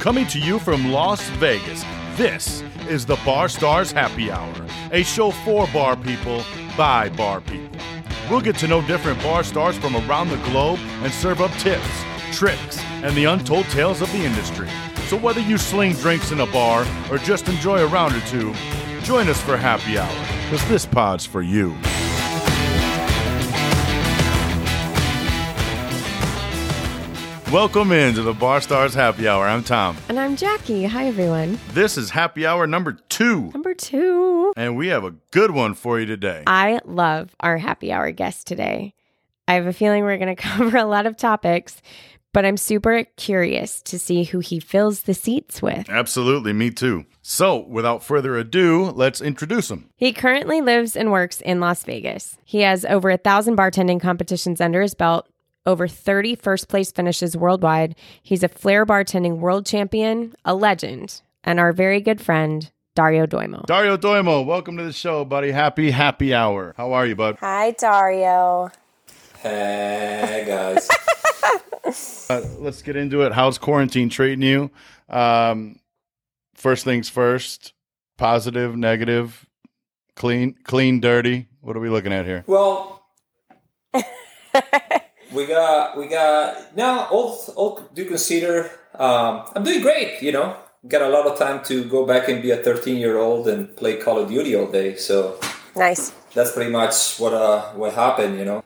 Coming to you from Las Vegas, this is the Bar Stars Happy Hour, a show for bar people by bar people. We'll get to know different bar stars from around the globe and serve up tips, tricks, and the untold tales of the industry. So whether you sling drinks in a bar or just enjoy a round or two, join us for Happy Hour, because this pod's for you. Welcome into the Bar Stars Happy Hour. I'm Tom. And I'm Jackie. Hi, everyone. This is Happy Hour number two, Number two. and we have a good one for you today. I love our happy hour guest today. I have a feeling we're going to cover a lot of topics, but I'm super curious to see who he fills the seats with. Absolutely, me too. So, without further ado, let's introduce him. He currently lives and works in Las Vegas. He has over a thousand bartending competitions under his belt, over 30 first place finishes worldwide. He's a flair bartending world champion, a legend, and our very good friend, Dario Doimo. Dario Doimo, welcome to the show, buddy. Happy Happy Hour. How are you, bud? Hi, Dario. Hey guys. Uh, let's get into it. How's quarantine treating you? Um, first things first. Positive, negative, clean, clean, dirty. What are we looking at here? well, we got we got now all all do consider um, I'm doing great. You know, got a lot of time to go back and be a 13 year old and play Call of Duty all day. So Nice. that's pretty much what uh what happened. You know,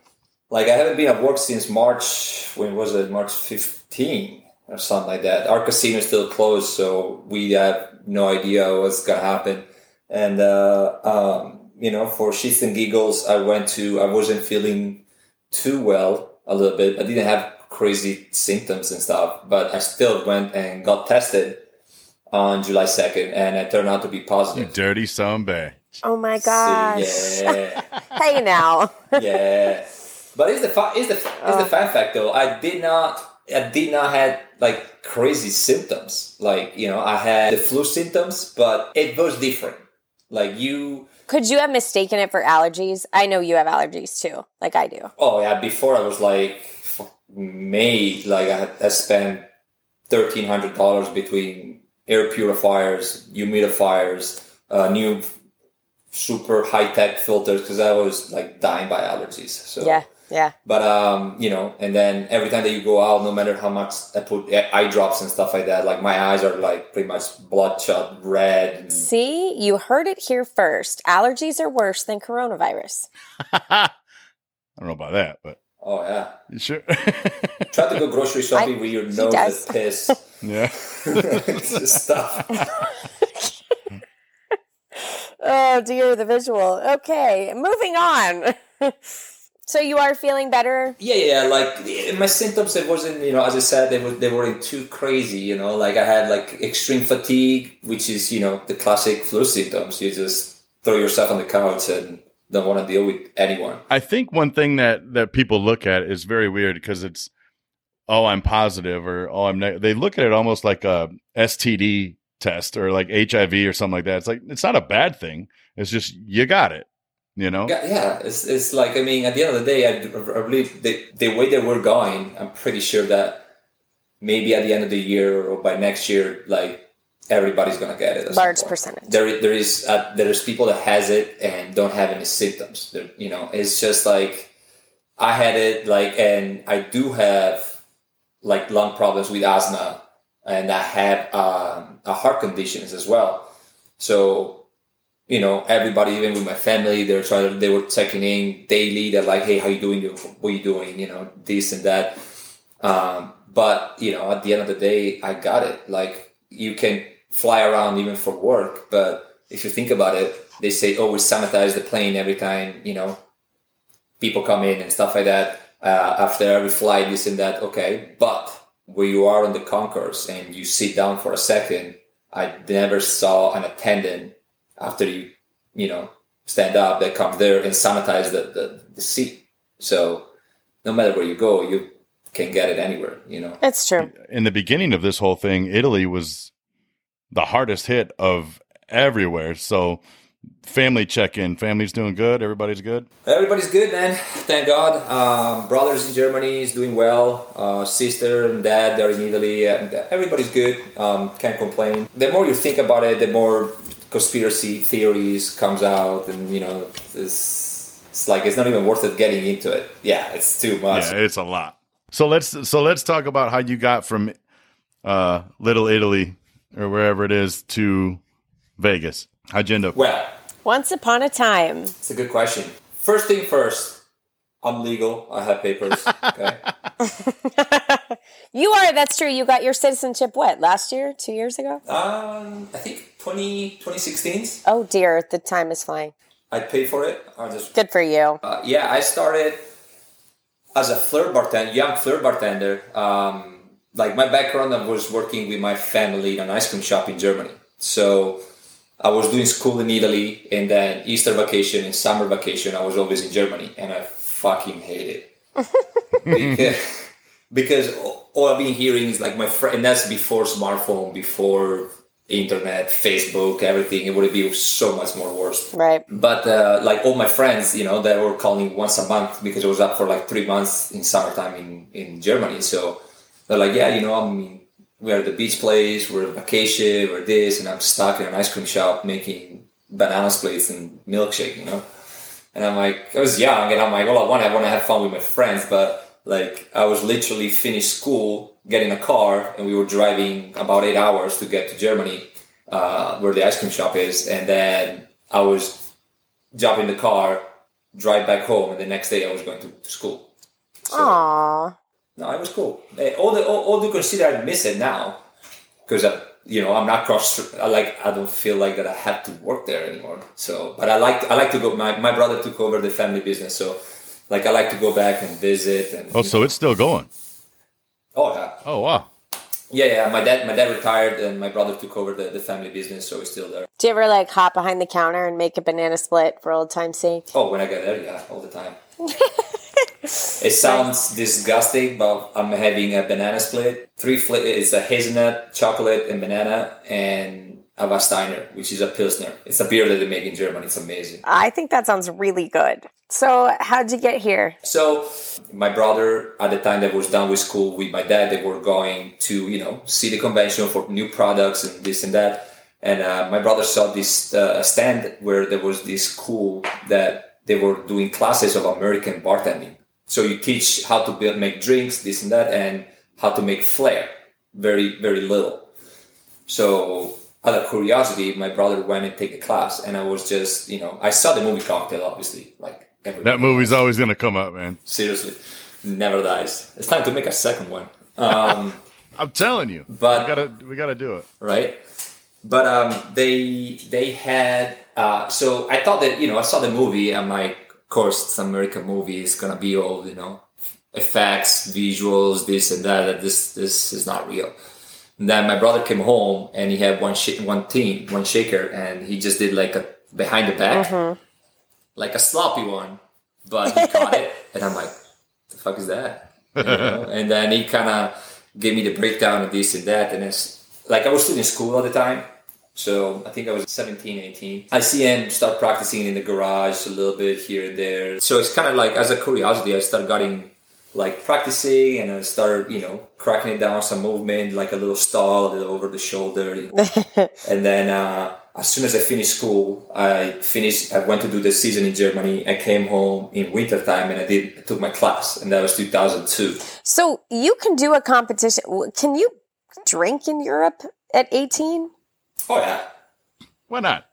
like I haven't been at work since March. When was it? March 15 or something like that. Our casino is still closed, so we have no idea what's gonna happen. And uh, um, you know, for shits and giggles, I went to. I wasn't feeling too well a little bit. I didn't have crazy symptoms and stuff, but I still went and got tested on July 2nd, and it turned out to be positive. Dirty Sunday. Oh my So, gosh. yeah. hey now. yeah. But it's the fa- it's the it's Oh. the fan fact though. I did not I did not had like crazy symptoms. Like you know, I had the flu symptoms, but it was different. Like you, Could you have mistaken it for allergies? I know you have allergies too, like I do. oh yeah. Before I was like made like I, had, I spent thirteen hundred dollars between air purifiers, humidifiers, uh, new super high tech filters because I was like dying by allergies. So Yeah, yeah. But um, you know, and then every time that you go out, no matter how much I put eye drops and stuff like that, like my eyes are like pretty much bloodshot red. And, See, you heard it here first. Allergies are worse than coronavirus. I don't know about that, but oh yeah, you sure. try to go grocery shopping I- with your nose does. is piss. yeah. it's just stuff. Oh dear, the visual. Okay, moving on. So you are feeling better? Yeah, yeah, yeah, like eh, my symptoms. It wasn't, you know, as I said, they were they weren't too crazy. You know, like I had like extreme fatigue, which is you know the classic flu symptoms. You just throw yourself on the couch and don't want to deal with anyone. I think one thing that that people look at is very weird because it's oh I'm positive or oh I'm neg-. they look at it almost like a STD test or like HIV or something like that. It's like it's not a bad thing. It's just you got it, you know. Yeah, yeah. It's, it's like I mean, at the end of the day, I, I believe the the way that we're going, I'm pretty sure that maybe at the end of the year or by next year, like everybody's gonna get it. at Large point. percentage. There, there is uh, there is people that has it and don't have any symptoms. There, you know, it's just like I had it, like, and I do have like lung problems with asthma, and I have um, a heart conditions as well. So you know, everybody, even with my family, they're trying they were checking in daily. They're like, hey, how you doing? What you doing? You know, this and that. Um, but, you know, at the end of the day, I got it. Like, you can fly around even for work, but if you think about it, they say, oh, we sanitize the plane every time, you know, people come in and stuff like that. Uh, after every flight, this and that. Okay. But where you are on the concourse and you sit down for a second, I never saw an attendant after you, you know, stand up that come there and sanitize the, the, the seat. So no matter where you go, you can get it anywhere, you know. It's true. In the beginning of this whole thing, Italy was the hardest hit of everywhere. So family check in. Family's doing good. Everybody's good. Everybody's good, man. Thank God. Um, brothers in Germany is doing well. Uh, sister and dad they're in Italy. Everybody's good. Um, can't complain. The more you think about it, the more conspiracy theories comes out, and you know, it's, it's like it's not even worth it getting into it. Yeah, it's too much. Yeah, it's a lot. So let's so let's talk about how you got from uh, Little Italy or wherever it is to Vegas. How'd you end up? Well, Once upon a time. it's a good question. First thing first, I'm legal. I have papers. Okay. You are, that's true. You got your citizenship what, last year? Two years ago? um, I think 20, 2016. Oh dear, the time is flying. I paid for it. I just Good for you. Uh, yeah, I started as a flair bartender, young flair bartender. Um, like my background, I was working with my family in an ice cream shop in Germany. So I was doing school in Italy, and then Easter vacation and summer vacation, I was always in Germany, and I fucking hate it because, because all I've been hearing is like my friend, and that's before smartphone, before internet, Facebook, everything. It would be so much more worse Right. but uh, like all my friends you know they were calling once a month because I was up for like three months in summertime in, in germany so they're like yeah you know i mean we're at the beach place we're on vacation we're this and i'm stuck in an ice cream shop making banana splits and milkshake you know and i'm like i was young and i'm like all i want i want to have fun with my friends but like i was literally finished school getting a car and we were driving about eight hours to get to germany uh, where the ice cream shop is and then i was jump in the car, drive back home, and the next day I was going to, to school. So, Aww. No, it was cool. Eh, All the all, all the consider I miss it now because I, you know I'm not cross. I like I don't feel like that I have to work there anymore. So, but I like I like to go. My my brother took over the family business, so like I like to go back and visit. And Oh, so it's still going. oh yeah, Oh wow. yeah, yeah. My dad my dad retired, and my brother took over the, the family business, so he's still there. Do you ever like hop behind the counter and make a banana split for old time's sake? Oh, when I get there, yeah, all the time. it sounds disgusting, but I'm having a banana split. Three fl- it's a hazelnut, chocolate, and banana, and a Warsteiner, which is a pilsner. It's a beer that they make in Germany. It's amazing. I think that sounds really good. So, how'd you get here? So my brother, at the time that was done with school with my dad, they were going to you know see the convention for new products and this and that. And uh, my brother saw this uh, stand where there was this cool that they were doing classes of American bartending. So you teach how to build, make drinks, this and that, and how to make flair. Very very little. So out of curiosity, my brother went and take a class, and I was just you know I saw the movie Cocktail, obviously, like That movie's always gonna come up, man. Seriously, never dies. It's time to make a second one. Um, I'm telling you. But- we gotta we gotta do it. right? But um, they they had uh, so I thought that you know I saw the movie. I'm like, of course, it's an American movie. It's gonna be all you know, effects, visuals, this and that. that This this is not real. And then my brother came home and he had one sh- one team, one shaker, and he just did like a behind the back, like a sloppy one, but he caught it, and I'm like, the fuck is that? You know? and then he kind of gave me the breakdown of this and that, and it's like I was still in school at the time. So I think I was 17, 18. I see him start practicing in the garage a little bit here and there. So it's kind of like as a curiosity, I started getting like practicing and I started, you know, cracking it down some movement, like a little stall, a little over the shoulder. and then uh, as soon as I finished school, I finished, I went to do the season in Germany. I came home in winter time and I did, I took my class and that was 2002. So, you can do a competition. Can you drink in Europe at 18? Oh yeah. Why not?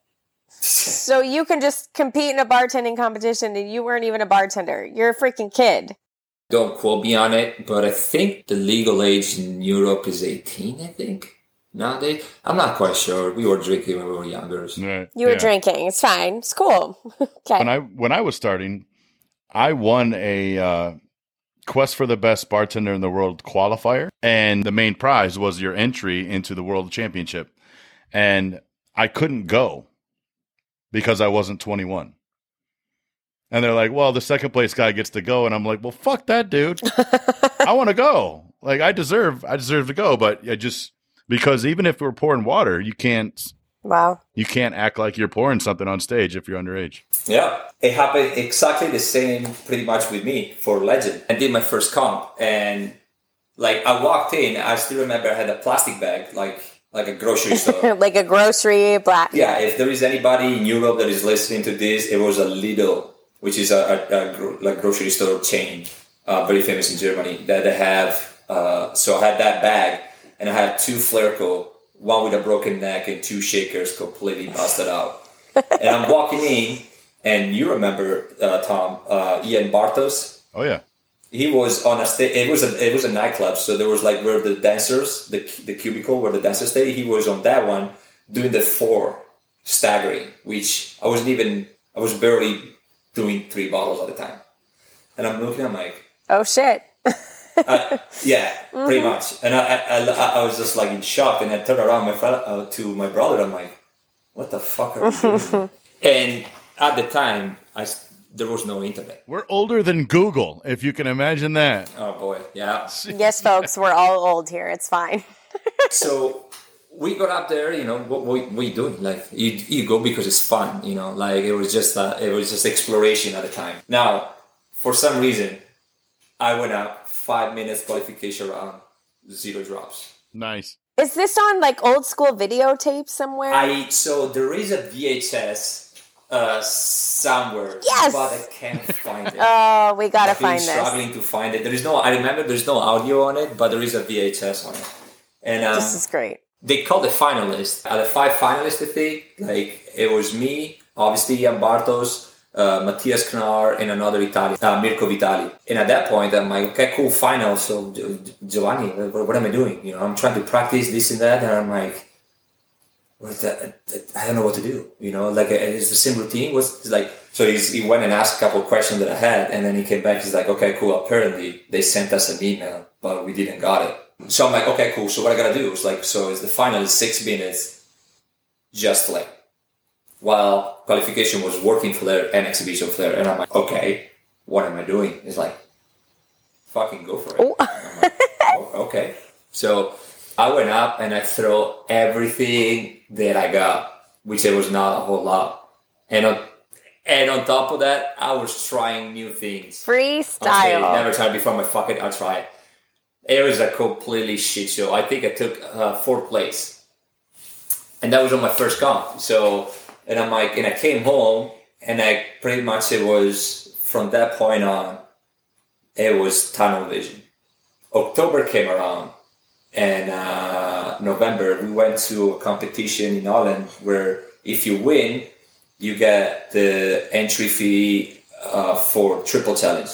So, you can just compete in a bartending competition and you weren't even a bartender. You're a freaking kid. Don't quote me on it, but I think the legal age in Europe is 18, I think. Nowadays, I'm not quite sure. We were drinking when we were younger. Right. You were Yeah. drinking. It's fine. It's cool. okay. When I when I was starting, I won a uh, Quest for the Best Bartender in the World qualifier, and the main prize was your entry into the World Championship. And I couldn't go because I wasn't 21. And they're like, "Well, the second place guy gets to go," and I'm like, "Well, fuck that, dude. I want to go. Like, I deserve, I deserve to go, but I just because even if we're pouring water, you can't Wow. You can't act like you're pouring something on stage if you're underage. Yeah, it happened exactly the same pretty much with me for Legend. I did my first comp and like I walked in, I still remember I had a plastic bag, like like a grocery store. like a grocery black. yeah, if there is anybody in Europe that is listening to this, it was a Lidl, which is a, a, a gro- like grocery store chain, uh, very famous in Germany. That they have. Uh, so I had that bag, and I had two Flairco, one with a broken neck and two shakers completely busted out. and I'm walking in, and you remember uh, Tom uh, Ian Bartos Oh yeah. He was on a stage. It was a it was a nightclub, so there was like where the dancers, the the cubicle where the dancers stay. He was on that one doing the four staggering, which I wasn't even. I was barely doing three bottles at the time, and I'm looking. I'm like, Oh shit. uh, yeah, pretty much. And I, I, I, I was just like in shock, and I turned around my friend, uh, to my brother. I'm like, what the fuck are you doing? and at the time, I there was no internet. We're older than Google, if you can imagine that. Oh boy, yeah. Yes, folks, we're all old here. It's fine. so we got up there you know what, what we doing like you, you go because it's fun you know like it was just uh, it was just exploration at the time now for some reason i went up five minutes qualification round zero drops Nice. Is this on like old school videotape somewhere? i so there is a vhs uh somewhere Yes! but i can't find it oh, we gotta I've been find this. struggling to find it there is no i remember there's no audio on it but there is a vhs on it and um, This is great. they called the finalists. Out of five finalists, I think, like it was me, obviously Ian Bartos, uh, Matthias Knar, and another Italian, uh, Mirko Vitali. And at that point, I'm like, okay, cool, final. So Giovanni, what, what am I doing? You know, I'm trying to practice this and that, and I'm like, what the, I don't know what to do. You know, like it's the same routine. Was like so he's, he went and asked a couple of questions that I had, and then he came back. He's like, okay, cool. Apparently they sent us an email, but we didn't got it. So I'm like, okay, cool. So what I gotta do is like, so is the final is six minutes, just like, while qualification was working flair and exhibition flair, and I'm like, okay, what am I doing? It's like, fucking go for it. Oh. I'm like, "Oh, okay. So I went up and I throw everything that I got, which it was not a whole lot, and on, and on top of that, I was trying new things. Freestyle. never tried before. My fucking, I'll try it. It was a completely shit show. I think I took uh, fourth place, and that was on my first comp. So, and I'm like, and I came home, and I pretty much it was from that point on, it was tunnel vision. October came around, and uh, November we went to a competition in Holland where if you win, you get the entry fee uh, for triple challenge.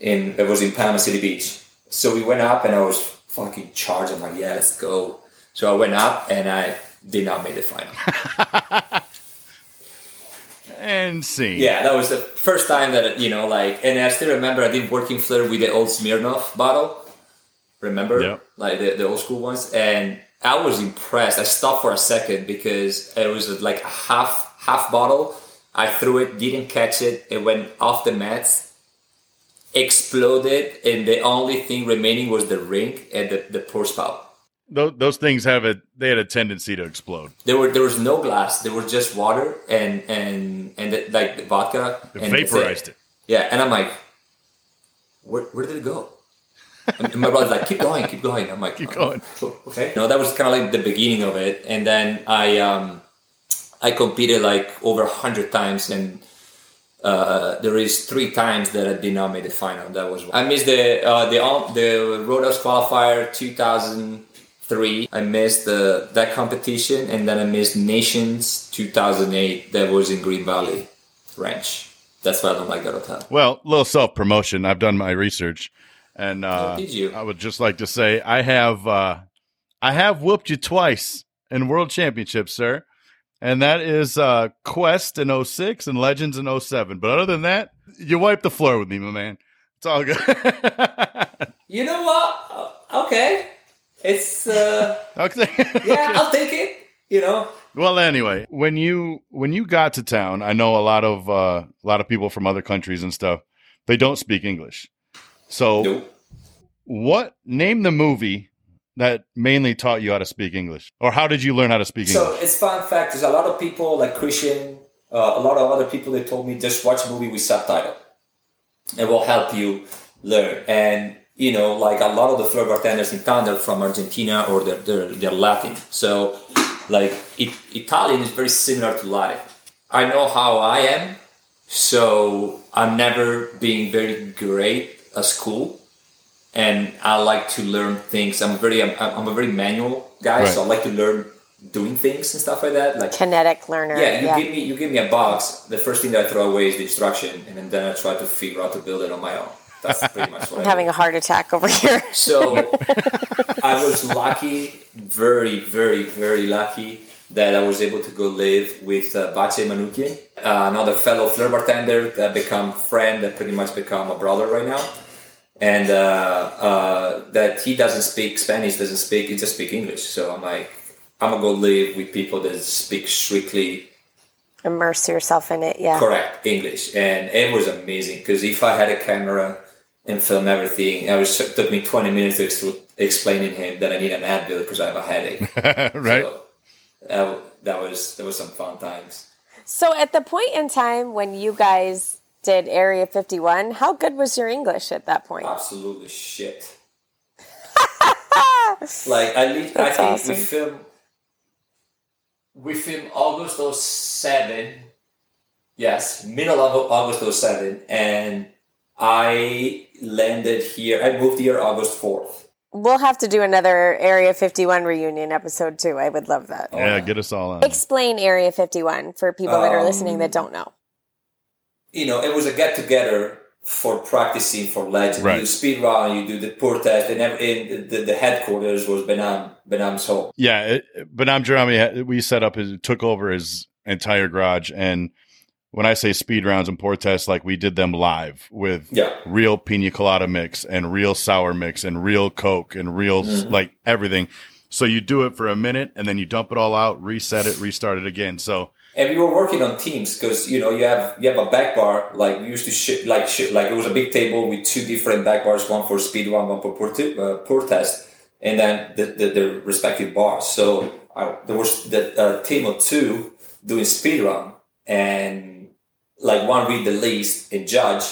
In it was in Panama City Beach. So we went up and I was fucking charged. I'm like, yeah, let's go. So I went up and I did not make the final. And see. yeah, that was the first time that you know, like, and I still remember I did working flare with the old Smirnoff bottle. Remember, Yeah. like the, the old school ones, and I was impressed. I stopped for a second because it was like a half half bottle. I threw it, didn't catch it. It went off the mats, exploded, and the only thing remaining was the ring and the, the pour spout. Those, those things have a they had a tendency to explode. There were there was no glass. There was just water and and and the, like the vodka. It and vaporized it. Yeah, and I'm like, where, where did it go? And my brother's like, keep going, keep going. I'm like, Keep "Oh, going. cool, okay. No, that was kind of like the beginning of it, and then I um, I competed like over a hundred times, and uh, there is three times that I did not make the final. That was I missed the uh, the all- the Roadhouse qualifier 2003. I missed the that competition, and then I missed Nations 2008. That was in Green Valley Ranch. That's why I don't like that hotel. Well, little self promotion. I've done my research, and uh? I would just like to say I have uh, I have whooped you twice in World Championships, sir, and that is uh, Quest in 06 and Legends in 07. But other than that, you wiped the floor with me, my man. It's all good. You know what? Uh, Okay, it's uh, okay. yeah, I'll take it. You know, Well, anyway, when you when you got to town, I know a lot of uh, a lot of people from other countries and stuff. They don't speak English. So, Nope. what name the movie that mainly taught you how to speak English, or how did you learn how to speak So English? So it's fun fact. There's a lot of people like Christian, uh, a lot of other people that told me just watch a movie with subtitle. It will help you learn. And you know, like a lot of the floor bartenders in town, they're from Argentina or they're they're, they're Latin. So like it, Italian is very similar to Latin. I know how I am, so I'm never being very great at school and I like to learn things. I'm very, I'm, I'm a very manual guy, so I like to learn doing things and stuff like that. Like, Kinetic learner. yeah, you give me, you give me a box. The first thing that I throw away is the instruction, and then I try to figure out to build it on my own. That's pretty much what I'm I having do. a heart attack over here. So I was lucky, very, very, very lucky that I was able to go live with uh, Vache Manukian, uh, another fellow flair bartender that become friend, that pretty much become a brother right now. And uh, uh, that he doesn't speak Spanish, doesn't speak, he just speak English. So I'm like, I'm gonna go live with people that speak strictly Immerse yourself in it. Yeah. correct English, and it was amazing because if I had a camera and film everything, it was it took me 20 minutes to ex- explaining him that I need an Advil because I have a headache. right? So, that, that was that was some fun times. So at the point in time when you guys did Area 51, how good was your English at that point? Absolutely shit. like at least I think awesome. we filmed we filmed August 07. Yes, middle of August 07, and I landed here. I moved here August 4th. We'll have to do another Area 51 reunion episode too. I would love that. Yeah, get us all on. Explain Area 51 for people that are Um, listening that don't know. you know, it was a get together for practicing for legend. Right. You speed run, you do the pour test, and, every, and the, the headquarters was Benam Benam's home. Yeah, it, Benam Jeremy, we set up his, took over his entire garage. And when I say speed rounds and pour tests, like we did them live with Yeah. real pina colada mix and real sour mix and real Coke and real, s like everything. So you do it for a minute and then you dump it all out, reset it, restart it again. So And we were working on teams because you know you have you have a back bar like we used to ship like ship, like it was a big table with two different back bars, one for speed one, one for pour, t- uh, pour test, and then the, the, the respective bars. So I, there was the uh, team of two doing speed run, and like one read the list and judge,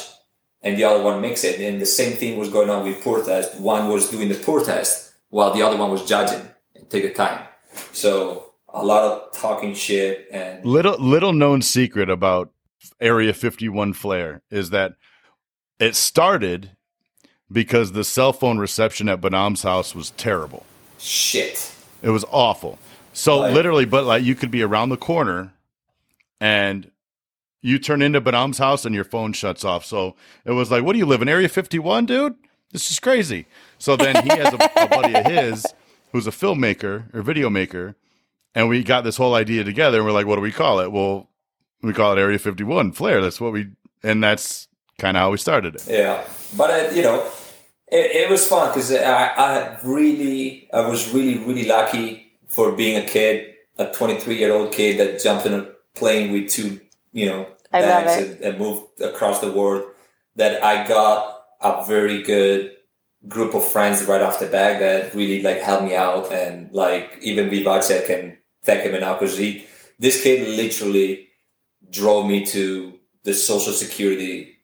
and the other one mix it. And the same thing was going on with pour test. One was doing the pour test while the other one was judging and take the time. So a lot of talking shit and little little known secret about Area 51 Flair is that it started because the cell phone reception at Benam's house was terrible. shit. It was awful. So Like- literally, but like you could be around the corner and you turn into Benam's house and your phone shuts off. So it was like, what do you live in Area 51, dude? This is crazy. So then he has a, a buddy of his who's a filmmaker or video maker. And we got this whole idea together and we're like, what do we call it? Well, we call it Area 51 Flair. That's what we, and that's kind of how we started it. Yeah, but uh, you know, it, it was fun because I, I really, I was really, really lucky for being a kid, a 23 year old kid that jumped in a plane with two, you know, I love bags it. and, and moved across the world. That I got a very good group of friends right off the bat that really like helped me out and like even Vivace I can thank him enough because he, this kid literally drove me to the social security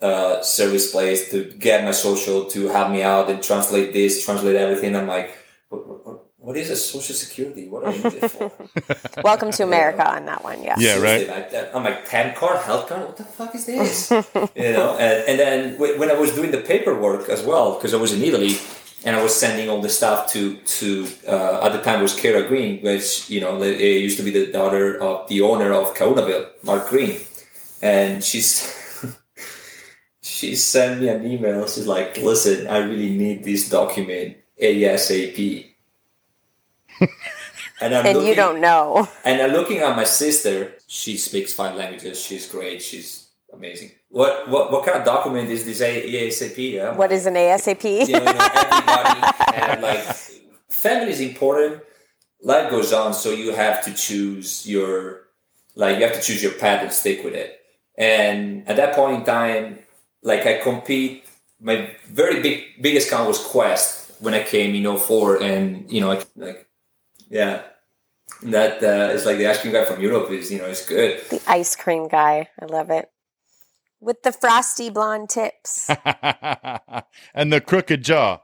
uh, service place to get my social to help me out and translate this, translate everything. I'm like, what, what, what is a social security? What are you there for? Welcome to America on that one. Yeah. Yeah, right. Like, I'm like, TAM card, health card, what the fuck is this? you know, and, and then when I was doing the paperwork as well, because I was in Italy and I was sending all the stuff to, to uh, at the time was Kara Green, which, you know, it used to be the daughter of the owner of Kaunaville, Mark Green. And she's, she sent me an email. She's like, listen, I really need this document ASAP. And And you don't know. and I'm looking at my sister. She speaks five languages. She's great. She's amazing. What what what kind of document is this ASAP? Yeah? What is an ASAP? you know, everybody and like family is important. Life goes on, so you have to choose your like you have to choose your path and stick with it. And at that point in time, like I compete. My very big biggest count was Quest when I came in 04 and you know like, like yeah that uh, is like the ice cream guy from Europe is you know it's good. The ice cream guy. I love it. With the frosty blonde tips. and the crooked jaw.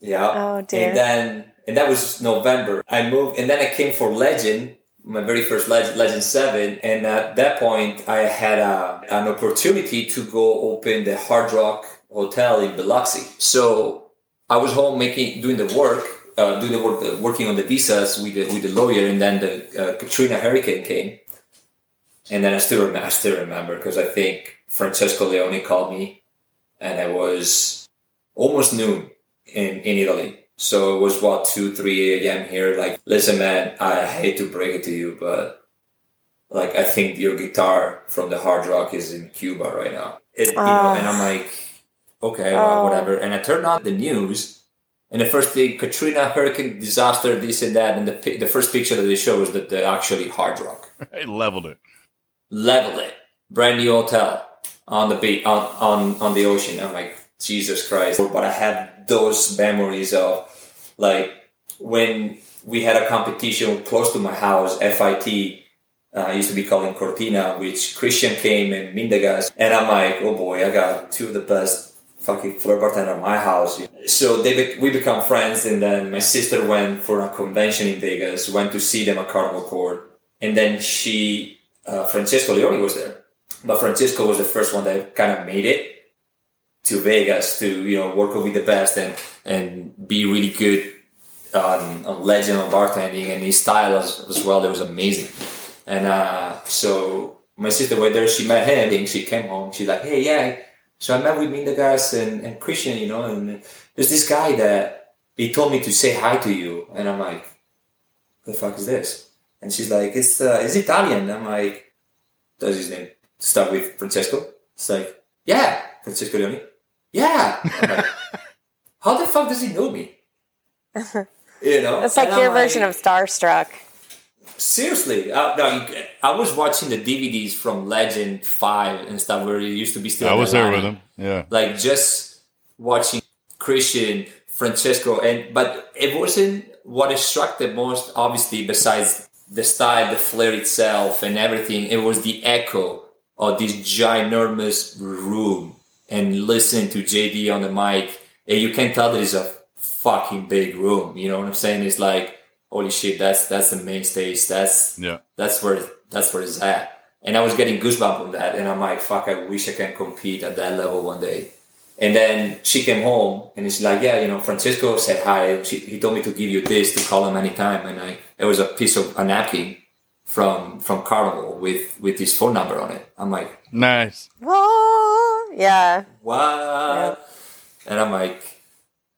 Yeah. Oh, dear. And then and that was November. I moved and then I came for Legend, my very first Legend, Legend Seven, and at that point I had a, an opportunity to go open the Hard Rock Hotel in Biloxi. So I was home making doing the work. Uh, doing the work, uh, working on the visas with the, with the lawyer, and then the uh, Katrina hurricane came, and then I still remember, I still remember because I think Francesco Leone called me, and I was almost noon in, in Italy. So it was what two, three a.m. here. Like, listen, man, I hate to break it to you, but like, I think your guitar from the hard rock is in Cuba right now. It, you know, and I'm like, okay, well, whatever. And I turned on the news, and the first thing, Katrina hurricane disaster, this and that, and the the first picture that they show was that the actually hard rock He leveled it. level it, brand new hotel on the beach, on, on, on the ocean. I'm like, Jesus Christ. But I had those memories of like when we had a competition close to my house, FIT, uh, used to be called in Cortina, which Christian came and Mindaugas. And I'm like, oh boy, I got two of the best fucking floor bartender at my house. So they be- we become friends, and then my sister went for a convention in Vegas, went to see them at Carnival Court, and then she, uh, Francesco Leone was there, but Francesco was the first one that kind of made it to Vegas to you know work with the best and and be really good on, on legend on bartending and his style as, as well. That was amazing. And uh, so my sister went there. She met him. And she came home. She's like, "Hey, yeah." So I met with Mindaugas and, and Christian, you know, and there's this guy that he told me to say hi to you, and I'm like, "The fuck is this?" And she's like, "It's uh, it's Italian." I'm like, "Does his name start with Francesco?" It's like, "Yeah, Francesco Leone." Yeah. I'm like, How the fuck does he know me? You know, It's like And I'm your version of Starstruck. Seriously, no, you, I was watching the DVDs from Legend Five and stuff where it used to be still. I was there with him. Yeah. Like just watching Christian, Francesco, and but it wasn't what struck the most. Obviously, besides the style, the flair itself, and everything, it was the echo of this ginormous room and listening to JD on the mic, and you can tell that it's a fucking big room. You know what I'm saying? It's like holy shit, that's that's the main stage. That's Yeah. that's where that's where it's at. And I was getting goosebumps on that, and I'm like, fuck, I wish I can compete at that level one day. And then she came home, and it's like, yeah, you know, Francesco said hi. She, he told me to give you this to call him anytime, and I it was a piece of a napkin from from Carnival with with his phone number on it. I'm like, Nice. Oh, yeah. what? And I'm like,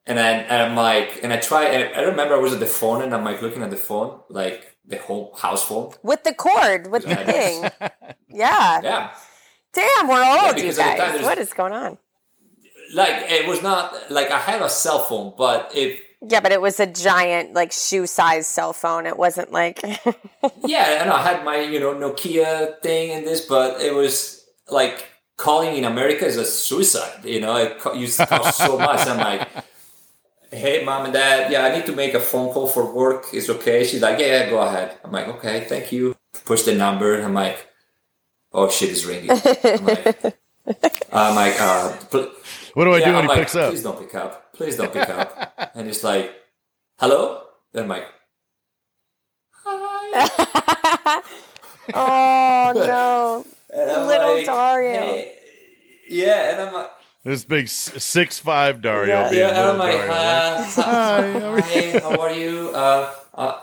and then and I'm like, and I try, and I remember I was at the phone, and I'm like looking at the phone, like the whole house phone. With the cord, with the thing. Yeah. Yeah. Damn, we're old, you because at the time guys. What is going on? like it was not like I had a cell phone, but it Yeah, but it was a giant, like shoe size cell phone. It wasn't like. yeah, and I had my you know Nokia thing and this, but it was like calling in America is a suicide. You know, it used to cost so much. I'm like, hey, mom and dad, yeah, I need to make a phone call for work. It's okay. She's like, yeah, yeah, go ahead. I'm like, okay, thank you. Push the number. I'm like, oh shit, it's ringing. I'm like, I'm like uh, pl- What do I do Yeah, when I'm he like, picks up? Please don't pick up. Please don't pick up. and it's like, hello? Then I'm like, hi. oh no, Little like, Dario. "Hey." Yeah, and I'm like, This big six five Dario Yeah, being yeah, and I'm little like, Dario. uh, Hi, how are hi, how are you? Uh, uh,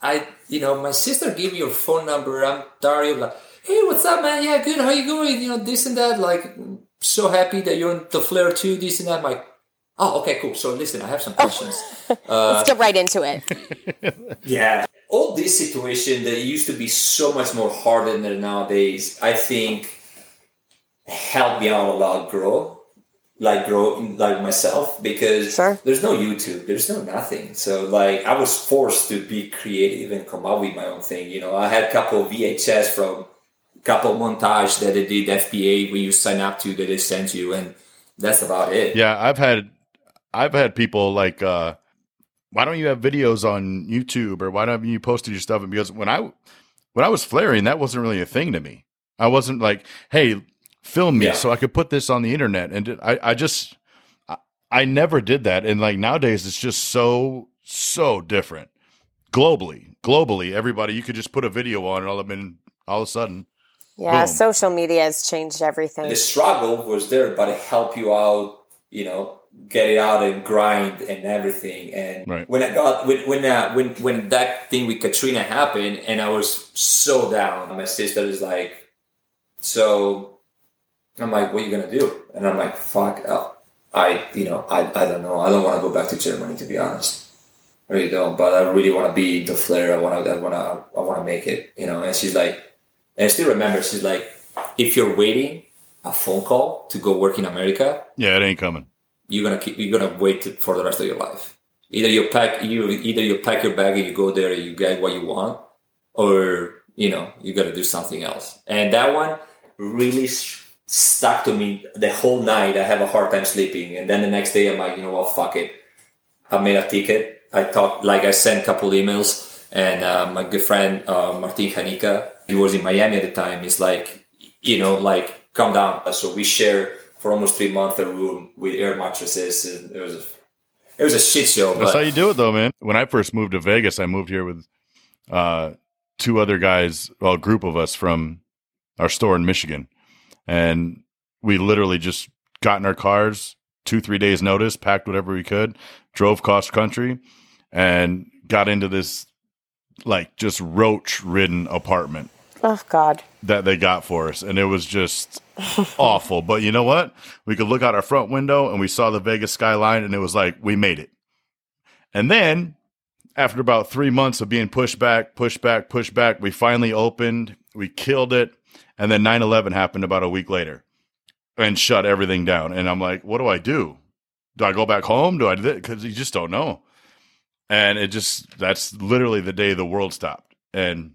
I, you know, my sister gave me your phone number. I'm Dario. Like, hey, what's up, man? Yeah, good. How you going? You know, this and that. Like, so happy that you're on the flair too. This and that. I'm like, oh, okay, cool. So listen, I have some questions. let's get right into it. Yeah. All this situation that used to be so much more harder than nowadays, I think helped me out a lot grow. Like grow like myself because Sure. there's no YouTube, there's no nothing. So like I was forced to be creative and come up with my own thing. You know, I had a couple of VHS from couple montage that they did FBA when you sign up to that they send you and that's about it. Yeah, I've had I've had people like, uh, why don't you have videos on YouTube or why don't you posted your stuff? And because when I when I was flaring, that wasn't really a thing to me. I wasn't like, hey, film me Yeah. so I could put this on the internet. And I, I just, I, I never did that. And like nowadays, it's just so so different globally. Globally, everybody, you could just put a video on, and all of a sudden, all of a sudden, Yeah, Boom. social media has changed everything. the struggle was there, but it helped you out, you know, get it out and grind and everything. And Right. when I got when when uh, when when that thing with Katrina happened, and I was so down, my sister is like, so I'm like, what are you gonna do? And I'm like, fuck, uh, I you know I I don't know, I don't want to go back to Germany to be honest. I really don't, but I really want to be the flair. I want to, I want to, I want to make it, you know. And she's like, and I still remember, she's like, if you're waiting a phone call to go work in America, yeah, it ain't coming. you're gonna keep, you're gonna wait for the rest of your life. Either you pack, you either you pack your bag and you go there and you get what you want, or you know you got to do something else. And that one really stuck to me the whole night. I have a hard time sleeping, and then the next day I'm like, you know what, fuck it. I made a ticket. I talked, like I sent a couple emails, and uh, my good friend uh, Martin Hanika, he was in Miami at the time. He's like, you know, like calm down. So we share for almost three months a room with air mattresses, and it was a, it was a shit show. That's but how you do it, though, man. When I first moved to Vegas, I moved here with uh, two other guys, well, a group of us from our store in Michigan, and we literally just got in our cars, two three days notice, packed whatever we could, drove cross country, and got into this like just roach ridden apartment oh God. that they got for us. And it was just awful. But you know what? We could look out our front window and we saw the vegas skyline and it was like we made it. And then after about three months of being pushed back pushed back pushed back we finally opened we killed it and then 9-11 happened about a week later and shut everything down and i'm like what do i do do i go back home do i do because you just don't know and it just that's literally the day the world stopped and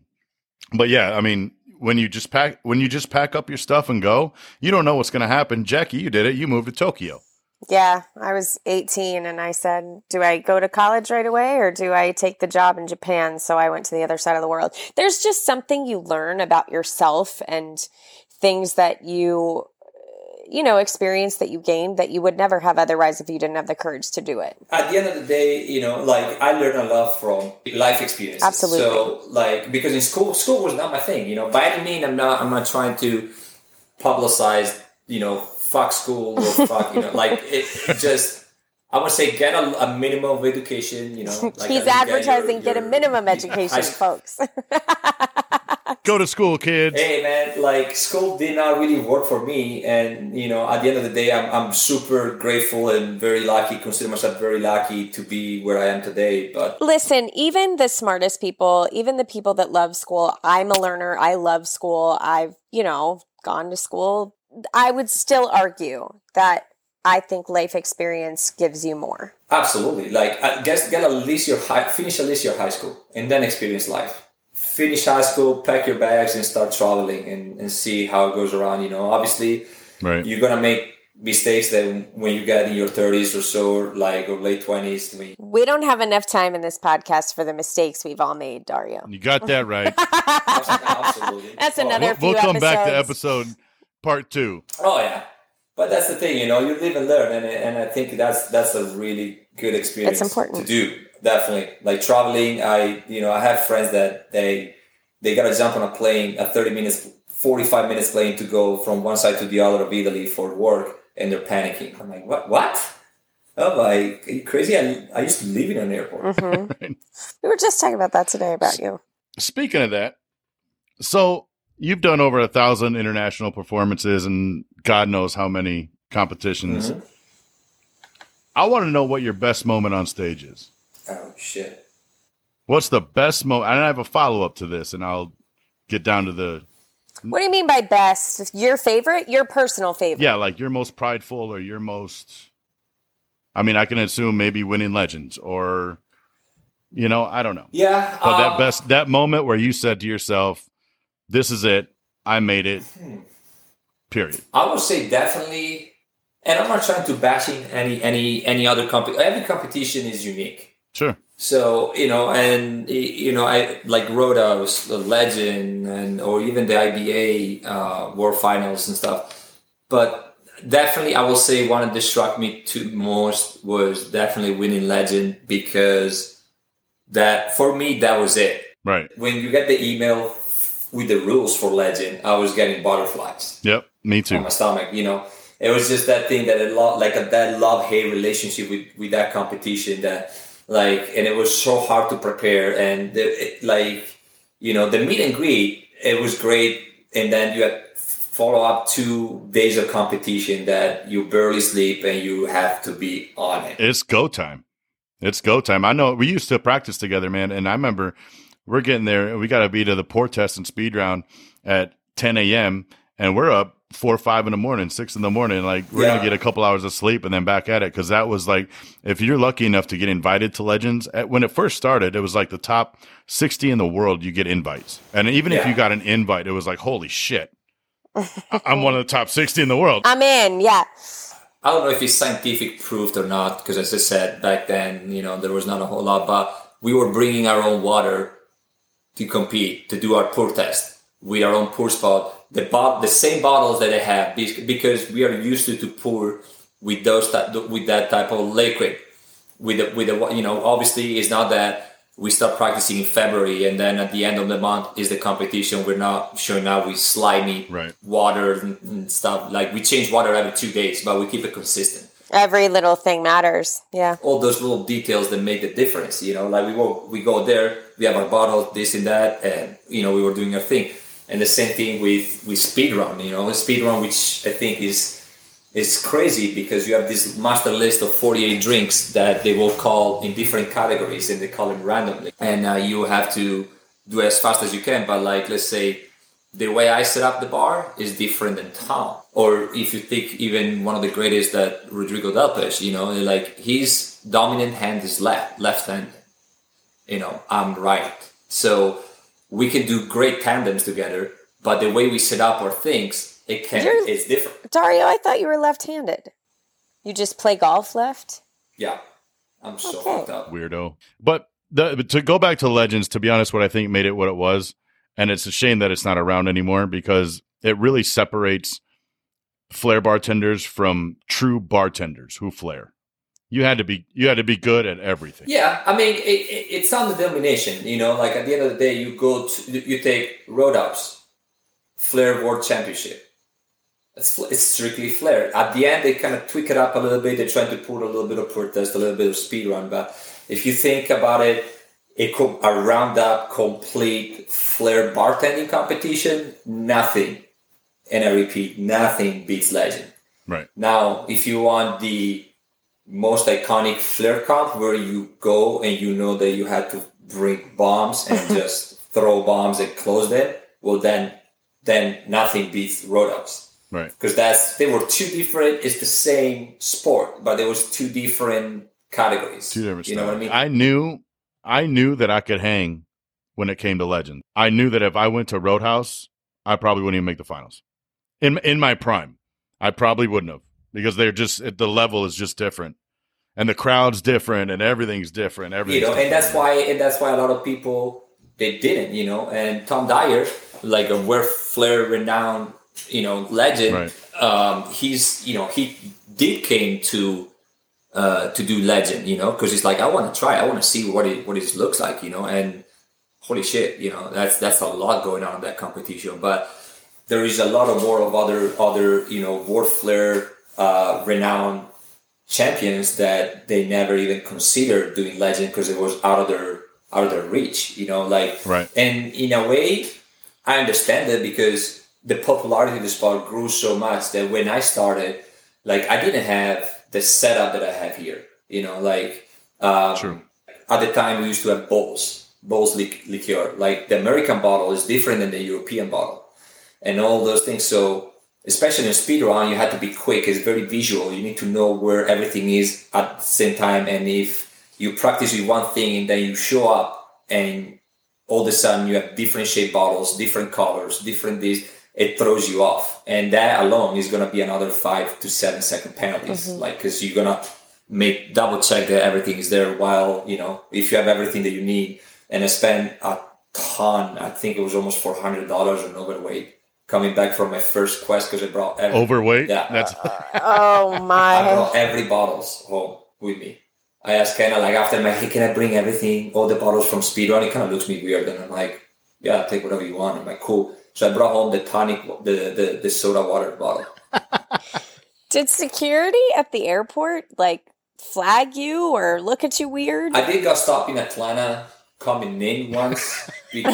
but yeah, I mean, when you just pack when you just pack up your stuff and go, you don't know what's going to happen. Jackie, you did it. You moved to Tokyo. Yeah, I was 18 and I said, Do I go to college right away or do I take the job in Japan? So I went to the other side of the world. There's just something you learn about yourself and things that you, you know, experience that you gained that you would never have otherwise if you didn't have the courage to do it. at the end of the day, you know, like I learned a lot from life experiences. Absolutely. So, like, because in school, school was not my thing. You know, by any means, I'm not. I'm not trying to publicize. You know, fuck school or fuck. You know, like it, it just. I would say get a, a minimum of education. You know, like He's I think advertising your- get a minimum high education, school- folks. Go to school, kids. Hey man, like school did not really work for me, and you know, at the end of the day, I'm I'm super grateful and very lucky. Consider myself very lucky to be where I am today. But Listen, even the smartest people, even the people that love school, I'm a learner. I love school. I've, you know, gone to school. I would still argue that I think life experience gives you more. Absolutely. Like, uh, I guess get at least your high, finish at least your high school and then experience life. Finish high school, pack your bags and start traveling and, and see how it goes around. You know, obviously Right. you're going to make mistakes that when you get in your 30s or so, like, or late 20s, when We don't have enough time in this podcast for the mistakes we've all made, Dario. You got that right. absolutely. That's Oh, another we'll, we'll few come back to episode part two. Oh yeah, but that's the thing, you know, you live and learn, and and I think that's that's a really good experience. It's important. to do. Definitely, like traveling. I you know I have friends that they they gotta jump on a plane, a thirty minutes, forty five minutes plane to go from one side to the other of Italy for work, and they're panicking. I'm like, what? What? I'm like, are you crazy? I, I used to live in an airport. Mhm. We were just talking about that today about you. Speaking of that, so you've done over a thousand international performances and God knows how many competitions. Mhm. I want to know what your best moment on stage is. Oh shit. What's the best moment? And I have a follow up to this, and I'll get down to the What do you mean by best? Your favorite? Your personal favorite? yeah, like your most prideful or your most. I mean, I can assume maybe winning legends or, you know, I don't know. Yeah. But that um, best that moment where you said to yourself, "This is it. I made it." Period. I would say definitely and I'm not trying to bashing any any any other company. Every competition is unique. Sure. So you know, and you know, I like Roadhouse, the Legend, and or even the IBA uh, World Finals and stuff. But definitely, I will say one that struck me to most was definitely winning Legend because that for me that was it. Right. When you get the email with the rules for Legend, I was getting butterflies Yep. Me too. my stomach. You know, it was just that thing that a lot like a, that love hate relationship with with that competition that like, and it was so hard to prepare and the, it, like you know the meet and greet it was great, and then you had follow up two days of competition that you barely sleep and you have to be on it. It's go time. It's go time. I know we used to practice together, man, and I remember we're getting there and we got to be to the pour test and speed round at 10 a.m. and we're up four or five in the morning, six in the morning. Like we're Yeah. gonna get a couple hours of sleep and then back at it because that was like if you're lucky enough to get invited to Legends at, when it first started, it was like the top 60 in the world. You get invites, and even if you got an invite, it was like holy shit. I- I'm one of the top 60 in the world. I'm in. Yeah. I don't know if it's scientific proved or not, because as I said back then, you know, there was not a whole lot, but we were bringing our own water to compete, to do our pour test with our own pour spout. The bot, the same bottles that they have, because we are used to to pour with those type, with that type of liquid. With the, with the, you know, obviously it's not that we start practicing in February and then at the end of the month is the competition. We're not showing up with slimy Right. water and, and stuff. Like we change water every two days, but we keep it consistent. Every little thing matters. Yeah. All those little details that make the difference, you know. Like we go, we go there, we have our bottle, this and that, and you know, we were doing our thing. And the same thing with with speedrun, you know, speedrun, which I think is is crazy because you have this master list of 48 drinks that they will call in different categories and they call them randomly, and uh, you have to do as fast as you can. But like, let's say the way I set up the bar is different than Tom. Or if you think even one of the greatest that Rodrigo Delpech, you know, like his dominant hand is left, left hand. You know, I'm right. So we can do great tandems together, but the way we set up our things, it can You're- it's different. Dario, I thought you were left handed. You just play golf left? Yeah. I'm so Okay. fucked up. weirdo. But the, but to go back to Legends, to be honest, what I think made it what it was, and it's a shame that it's not around anymore because it really separates flair bartenders from true bartenders who flair. You had to be you had to be good at everything. Yeah, I mean, it, it, it's on the domination. You know, like at the end of the day, you go to you take Roadhouse, Flair World Championship. It's, it's strictly Flair. At the end, they kind of tweak it up a little bit. They're trying to put a little bit of pour test, a little bit of speed run. But if you think about it, a, co- a round up complete Flair bartending competition, nothing. And I repeat, nothing beats Legend. Right. Now, if you want the most iconic flair comp where you go and you know that you had to bring bombs and just throw bombs and close them, well then then nothing beats Roadhouse. Right. Because that's they were two different it's the same sport, but there was two different categories. Two different you know what I mean? I knew I knew that I could hang when it came to Legends. I knew that if I went to Roadhouse, I probably wouldn't even make the finals. In in my prime, I probably wouldn't have because they're just the level is just different, and the crowd's different, and everything's different. you know, and that's why and that's why a lot of people they didn't, you know. And Tom Dyer, like a world Flair renowned, you know, legend, Right. um, he's you know he did came to uh, to do legend, you know, because he's like I want to try, I want to see what it what it looks like, you know, and holy shit, you know, that's that's a lot going on in that competition, but there is a lot of more of other other you know World Flair uh, renowned champions that they never even considered doing legend because it was out of their out of their reach you know like Right. and in a way i understand that because the popularity of the sport grew so much that when i started like i didn't have the setup that i have here you know like um, at the time we used to have Bols Bols liqueur like the american bottle is different than the european bottle and all those things. So especially in speed run, you have to be quick. It's very visual. You need to know where everything is at the same time. And if you practice with one thing and then you show up and all of a sudden you have different shape bottles, different colors, different this, it throws you off, and that alone is gonna be another five to seven second penalties, mm-hmm. like because you're gonna make double check that everything is there. While you know if you have everything that you need, and I spent a ton. I think it was almost four hundred dollars on overweight coming back from my first quest because I brought every, Overweight. Yeah. That's Oh my. I brought every bottles home with me. I asked Kenna like after my hey, can I bring everything, all the bottles from Speedrun? He kind of looks me weird, and I'm like, yeah, take whatever you want. I'm like, cool. So I brought home the tonic, the the, the soda water bottle. Did security at the airport like flag you or look at you weird? I did got stopped in Atlanta coming in once be-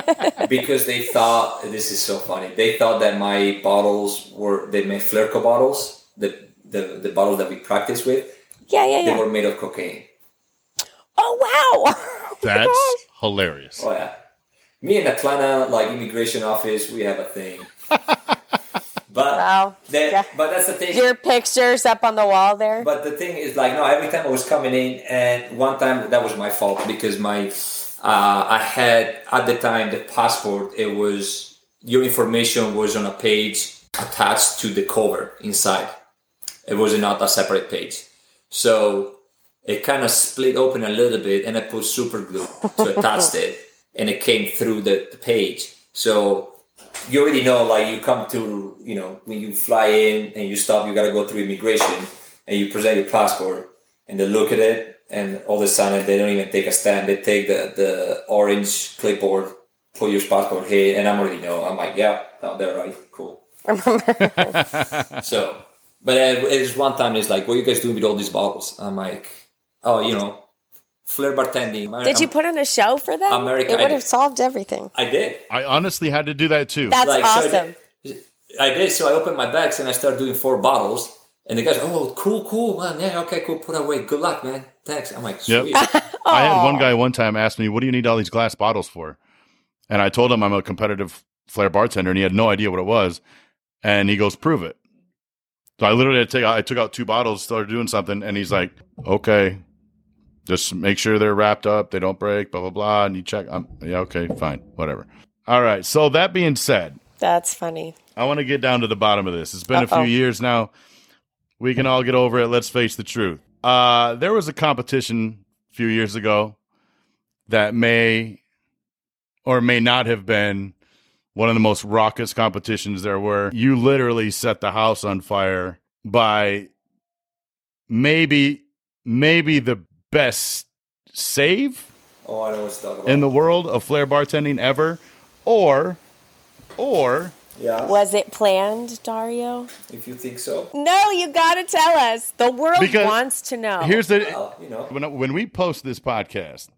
because they thought this is so funny. They thought that my bottles were they made Flairco bottles, the the the bottles that we practice with. yeah, yeah, yeah. They were made of cocaine. Oh wow. that's hilarious. Oh yeah. Me in Atlanta, like immigration office, we have a thing. but Wow. that, Yeah. but that's the thing. Your pictures up on the wall there. But the thing is, like, no, every time I was coming in, and one time that was my fault because my, uh, I had at the time the passport. It was your information was on a page attached to the cover inside. It was not a separate page, so it kind of split open a little bit, and I put super glue to attach it, and it came through the, the page. So you already know, like you come to, you know, when you fly in and you stop, you got to go through immigration and you present your passport and they look at it and all of a sudden they don't even take a stand. They take the, the orange clipboard, put your passport here, and I'm already know. I'm like, yeah, oh, they're right, cool. so, but uh, it's one time it's like, what are you guys doing with all these bottles? I'm like, oh, you know, flair bartending. Did you put on a show for that? America, it would have solved everything. I did. I honestly had to do that too. That's Like, so I awesome. did- I did. So I opened my bags and I started doing four bottles. And the guys, oh, cool, cool, man. Yeah, okay, cool. Put away. Good luck, man. Thanks. I'm like, Yep. I had one guy one time ask me, "What do you need all these glass bottles for?" And I told him I'm a competitive flair bartender, and he had no idea what it was. And he goes, "Prove it." So I literally had to take I took out two bottles, started doing something, and he's like, "Okay, just make sure they're wrapped up, they don't break, blah blah blah." And you check, I'm, yeah, okay, fine, whatever. All right. So that being said, That's funny. I want to get down to the bottom of this. It's been a Uh-oh. few years now. We can all get over it. Let's face the truth. Uh, there was a competition a few years ago that may or may not have been one of the most raucous competitions there were. You literally set the house on fire by maybe maybe the best save oh, I know what about. in the world of flair bartending ever or or yeah, Was it planned, Dario? if you think so. No, you got to tell us. The world Because wants to know. here's the Well, you know. when when we post this podcast,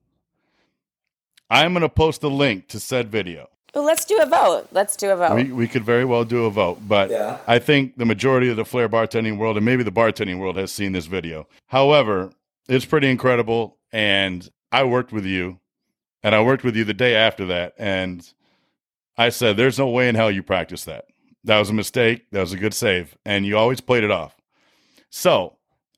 I'm going to post a link to said video. Well, let's do a vote. Let's do a vote. We we could very well do a vote, but Yeah. I think the majority of the flair bartending world and maybe the bartending world has seen this video. However, it's pretty incredible, and I worked with you, and I worked with you the day after that, and I said, "There's no way in hell you practice that. That was a mistake. That was a good save, and you always played it off." So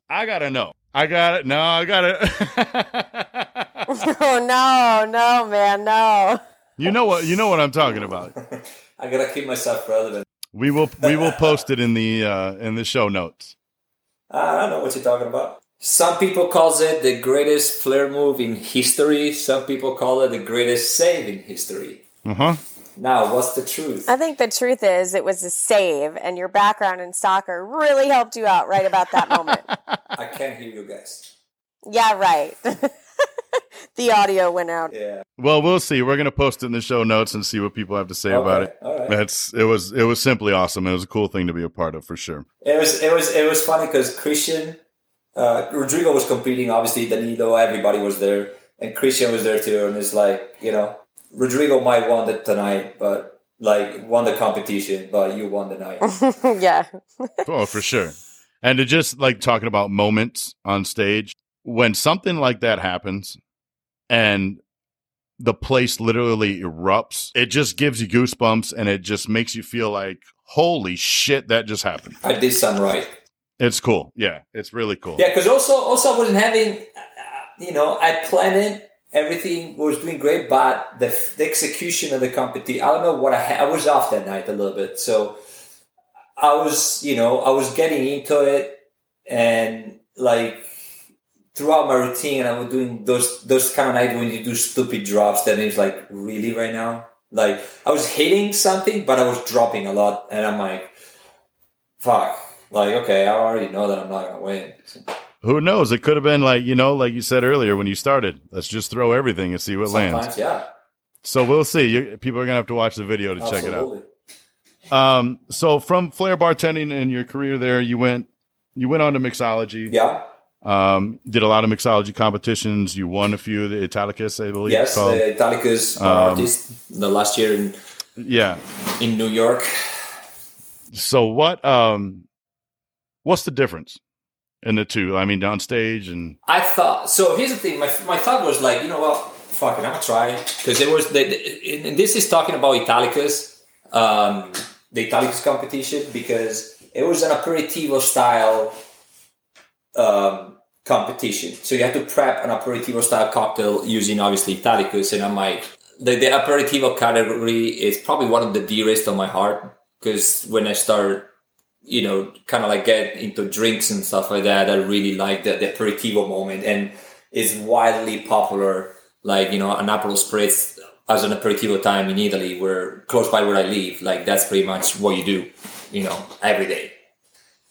I gotta know. I got it. No, I got it. oh no, no, man, no. you know what? You know what I'm talking about. I gotta keep myself relevant. We will we will post it in the uh, in the show notes. I don't know what you're talking about. Some people calls it the greatest flair move in history. Some people call it the greatest save in history. Uh huh. Now, what's the truth? I think the truth is it was a save, and your background in soccer really helped you out right about that moment. I can't hear you guys. yeah, right. the audio went out. Yeah. Well, we'll see. We're gonna post it in the show notes and see what people have to say about it. all right. That's it was it was simply awesome. It was a cool thing to be a part of for sure. It was it was it was funny because Christian, uh, Rodrigo was competing. Obviously, Danilo, everybody was there, and Christian was there too. And it's like you know, Rodrigo might won it tonight, but like won the competition, but you won the night. yeah. Oh, for sure. And to just like talking about moments on stage when something like that happens and the place literally erupts, it just gives you goosebumps and it just makes you feel like, holy shit, that just happened. I did some right. It's cool. Yeah, it's really cool. Yeah, because also also I wasn't having, you know, I planned it everything was doing great, but the, the execution of the competition, I don't know what I. I was off that night a little bit. So I was, you know, I was getting into it and like throughout my routine, I was doing those, those kind of nights when you do stupid drops that is like, really right now? Like I was hitting something, but I was dropping a lot. And I'm like, fuck. Like, okay, I already know that I'm not going to win. So, Who knows? It could have been like, you know, like you said earlier when you started, let's just throw everything and see what lands. yeah. So we'll see. You, people are going to have to watch the video to check it out. Absolutely. Um, so from Flair bartending and your career there, you went you went on to mixology. Yeah. Um, did a lot of mixology competitions. You won a few of the Italicus, I believe. Yes, the Italicus Um, artist the last year in, yeah. in New York. So what um what's the difference in the two? I mean, on stage and I thought so. Here's the thing. My, my thought was like, you know what? Fuck it, I'm gonna try because it was the, the and this is talking about Italicus, um, the Italicus competition because it was an aperitivo style um, competition. So you have to prep an aperitivo style cocktail using obviously Italicus, and I'm like, the, the aperitivo category is probably one of the dearest on my heart because when I started you know, kind of like get into drinks and stuff like that. I really like the, the aperitivo moment and is widely popular. Like, you know, an Aperol Spritz as an aperitivo time in Italy, where close by where I live, like that's pretty much what you do, you know, every day.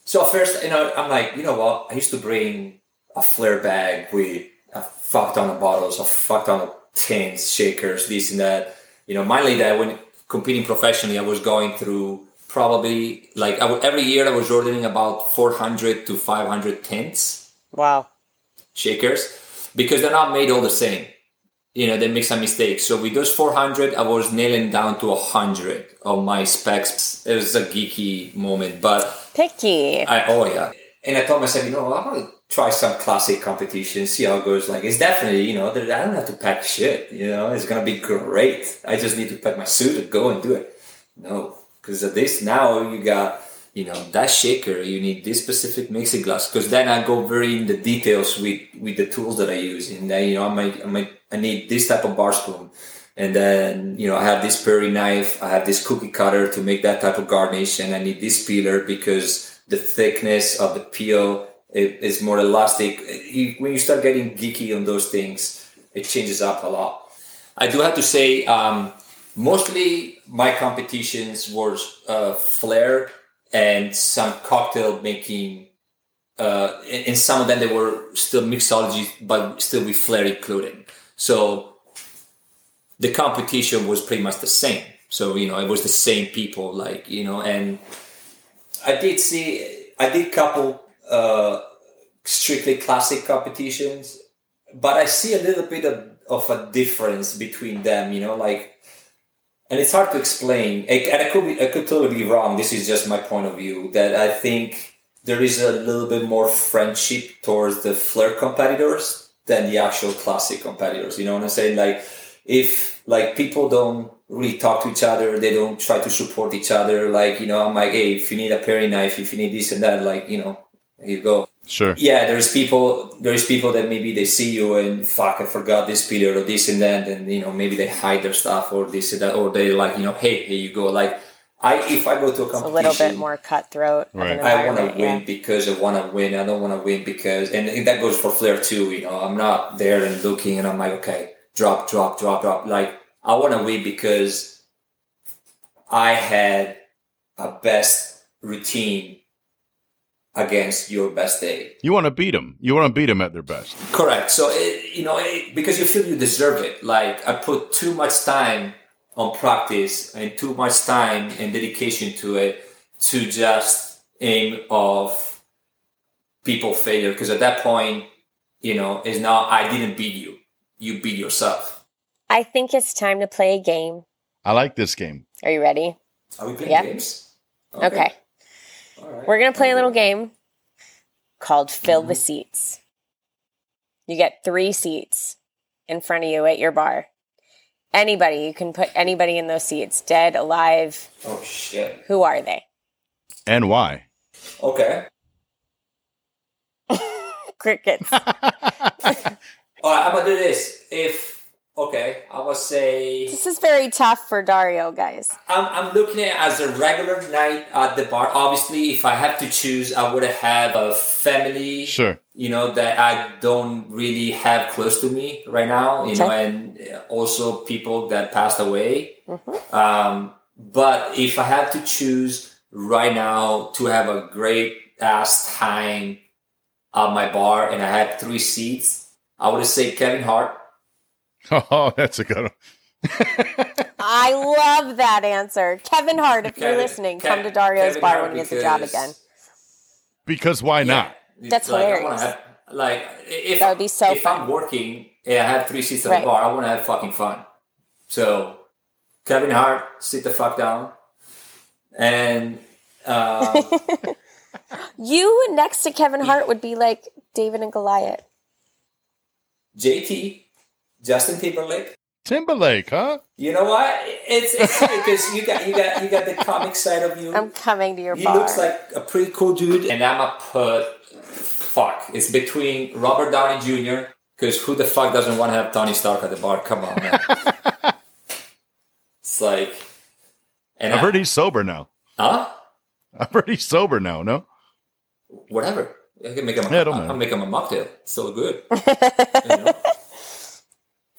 So first, you know, I'm like, you know what? I used to bring a flair bag with a fuck ton of bottles, a fuck ton of tins, shakers, this and that. You know, mainly that when competing professionally, I was going through probably like I would, every year I was ordering about 400 to 500 tins Wow. shakers because they're not made all the same. You know, they make some mistakes. So with those 400, I was nailing down to 100 of my specs. It was a geeky moment, but Picky. I, oh yeah. And I told myself, you know, I'm gonna try some classic competition, see how it goes. Like it's definitely, you know, I don't have to pack shit. You know, it's gonna be great. I just need to pack my suit and go and do it. No, because at this now you got, you know, that shaker. You need this specific mixing glass. Because then I go very in the details with with the tools that I use. And then you know, I might I might I need this type of bar spoon. And then, you know, I have this paring knife, I have this cookie cutter to make that type of garnish, and I need this peeler because the thickness of the peel is more elastic. When you start getting geeky on those things, it changes up a lot. I do have to say, um, mostly my competitions were uh, flair and some cocktail making. Uh, and, some of them they were still mixology, but still with flair included. So the competition was pretty much the same. So you know, it was the same people, like you know, and I did see, I did couple uh, strictly classic competitions, but I see a little bit of, of a difference between them. You know, like, and it's hard to explain. And I could be, I could totally be wrong. This is just my point of view. That I think there is a little bit more friendship towards the flair competitors than the actual classic competitors. You know what I'm saying? Like, if like people don't really talk to each other, they don't try to support each other. Like, you know, I'm like, hey, if you need a paring knife, if you need this and that, like, you know, here you go. Sure. Yeah, there's people. There's people that maybe they see you and fuck, I forgot this period or this and that, and you know maybe they hide their stuff or this and that, or they like you know, hey, here you go. Like I, if I go to a It's a little bit more cutthroat. Right. I want to win yeah. because I want to win. I don't want to win because, and that goes for Flair too. You know, I'm not there and looking, and I'm like, okay, drop, drop, drop, drop. Like I want to win because I had a best routine against your best day. You want to beat them. You want to beat them at their best. Correct. So it, you know, it, because you feel you deserve it. Like I put too much time on practice and too much time and dedication to it to just aim of people failure. Because at that point, you know, it's not I didn't beat you. You beat yourself. I think it's time to play a game. I like this game. Are you ready? Are we playing Yep. games? Okay. All right. We're going to play a little game called Fill Mm-hmm. the Seats. You get three seats in front of you at your bar. Anybody, you can put anybody in those seats, dead, alive. Oh shit. Who are they? And why? Okay. Crickets. All right, I'm gonna do this. If Okay, I would say This is very tough for Dario, guys. I'm, I'm looking at it as a regular night at the bar. Obviously, if I had to choose, I would have a family, Sure. you know, that I don't really have close to me right now, you know, and also people that passed away. Um, but if I had to choose right now to have a great ass time at my bar and I had three seats, I would say Kevin Hart. Oh, that's a good one. I love that answer. Kevin Hart, if you're listening, Kev- come to Dario's Kevin bar Hart when he gets a job again. Because why not? Yeah. That's like, hilarious. have- like if That would be so if fun. I'm working and I have three seats at Right. the bar, I want to have fucking fun. So Kevin Hart, sit the fuck down, and uh, You next to Kevin Hart would be like David and Goliath. JT, Justin Timberlake. Timberlake, huh? You know what? It's it's because you got you got you got the comic side of you. I'm coming to your he bar. looks like a pretty cool dude, and I'm a put. Fuck, it's between Robert Downey Jr. Because who the fuck doesn't want to have Tony Stark at the bar? Come on, man. it's like, and I've I- heard he's sober now. huh? I've heard he's sober now, no? Whatever. I can make him. Yeah, A, don't I'll make him a mocktail. It's still good. You know?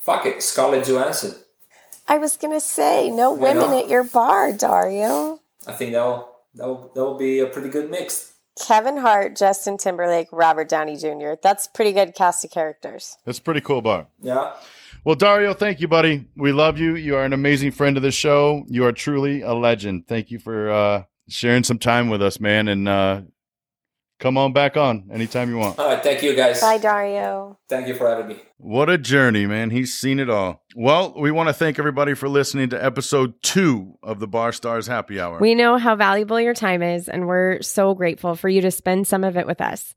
Fuck it, Scarlett Johansson. I was gonna say, no women know. at your bar, Dario. I think that'll that'll that'll be a pretty good mix. Kevin Hart, Justin Timberlake, Robert Downey Jr. That's pretty good cast of characters. That's a pretty cool bar. Yeah. Well, Dario, thank you, buddy. We love you. You are an amazing friend of the show. You are truly a legend. Thank you for uh, sharing some time with us, man. And uh, come on back on anytime you want. All right. Thank you, guys. Bye, Dario. Thank you for having me. What a journey, man. He's seen it all. Well, we want to thank everybody for listening to episode two of the Bar Stars Happy Hour. We know how valuable your time is, and we're so grateful for you to spend some of it with us.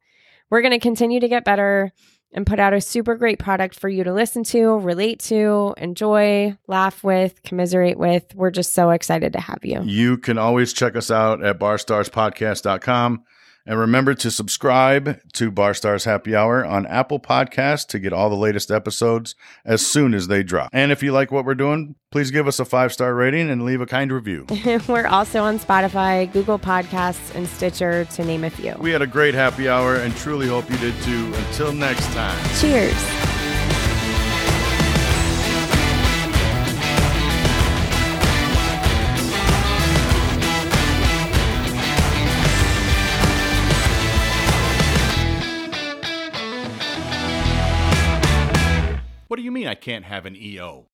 We're going to continue to get better and put out a super great product for you to listen to, relate to, enjoy, laugh with, commiserate with. We're just so excited to have you. You can always check us out at barstarspodcast.com. And remember to subscribe to Bar Stars Happy Hour on Apple Podcasts to get all the latest episodes as soon as they drop. And if you like what we're doing, please give us a five star rating and leave a kind review. we're also on Spotify, Google Podcasts, and Stitcher, to name a few. We had a great happy hour and truly hope you did too. Until next time. Cheers. You mean I can't have an EO?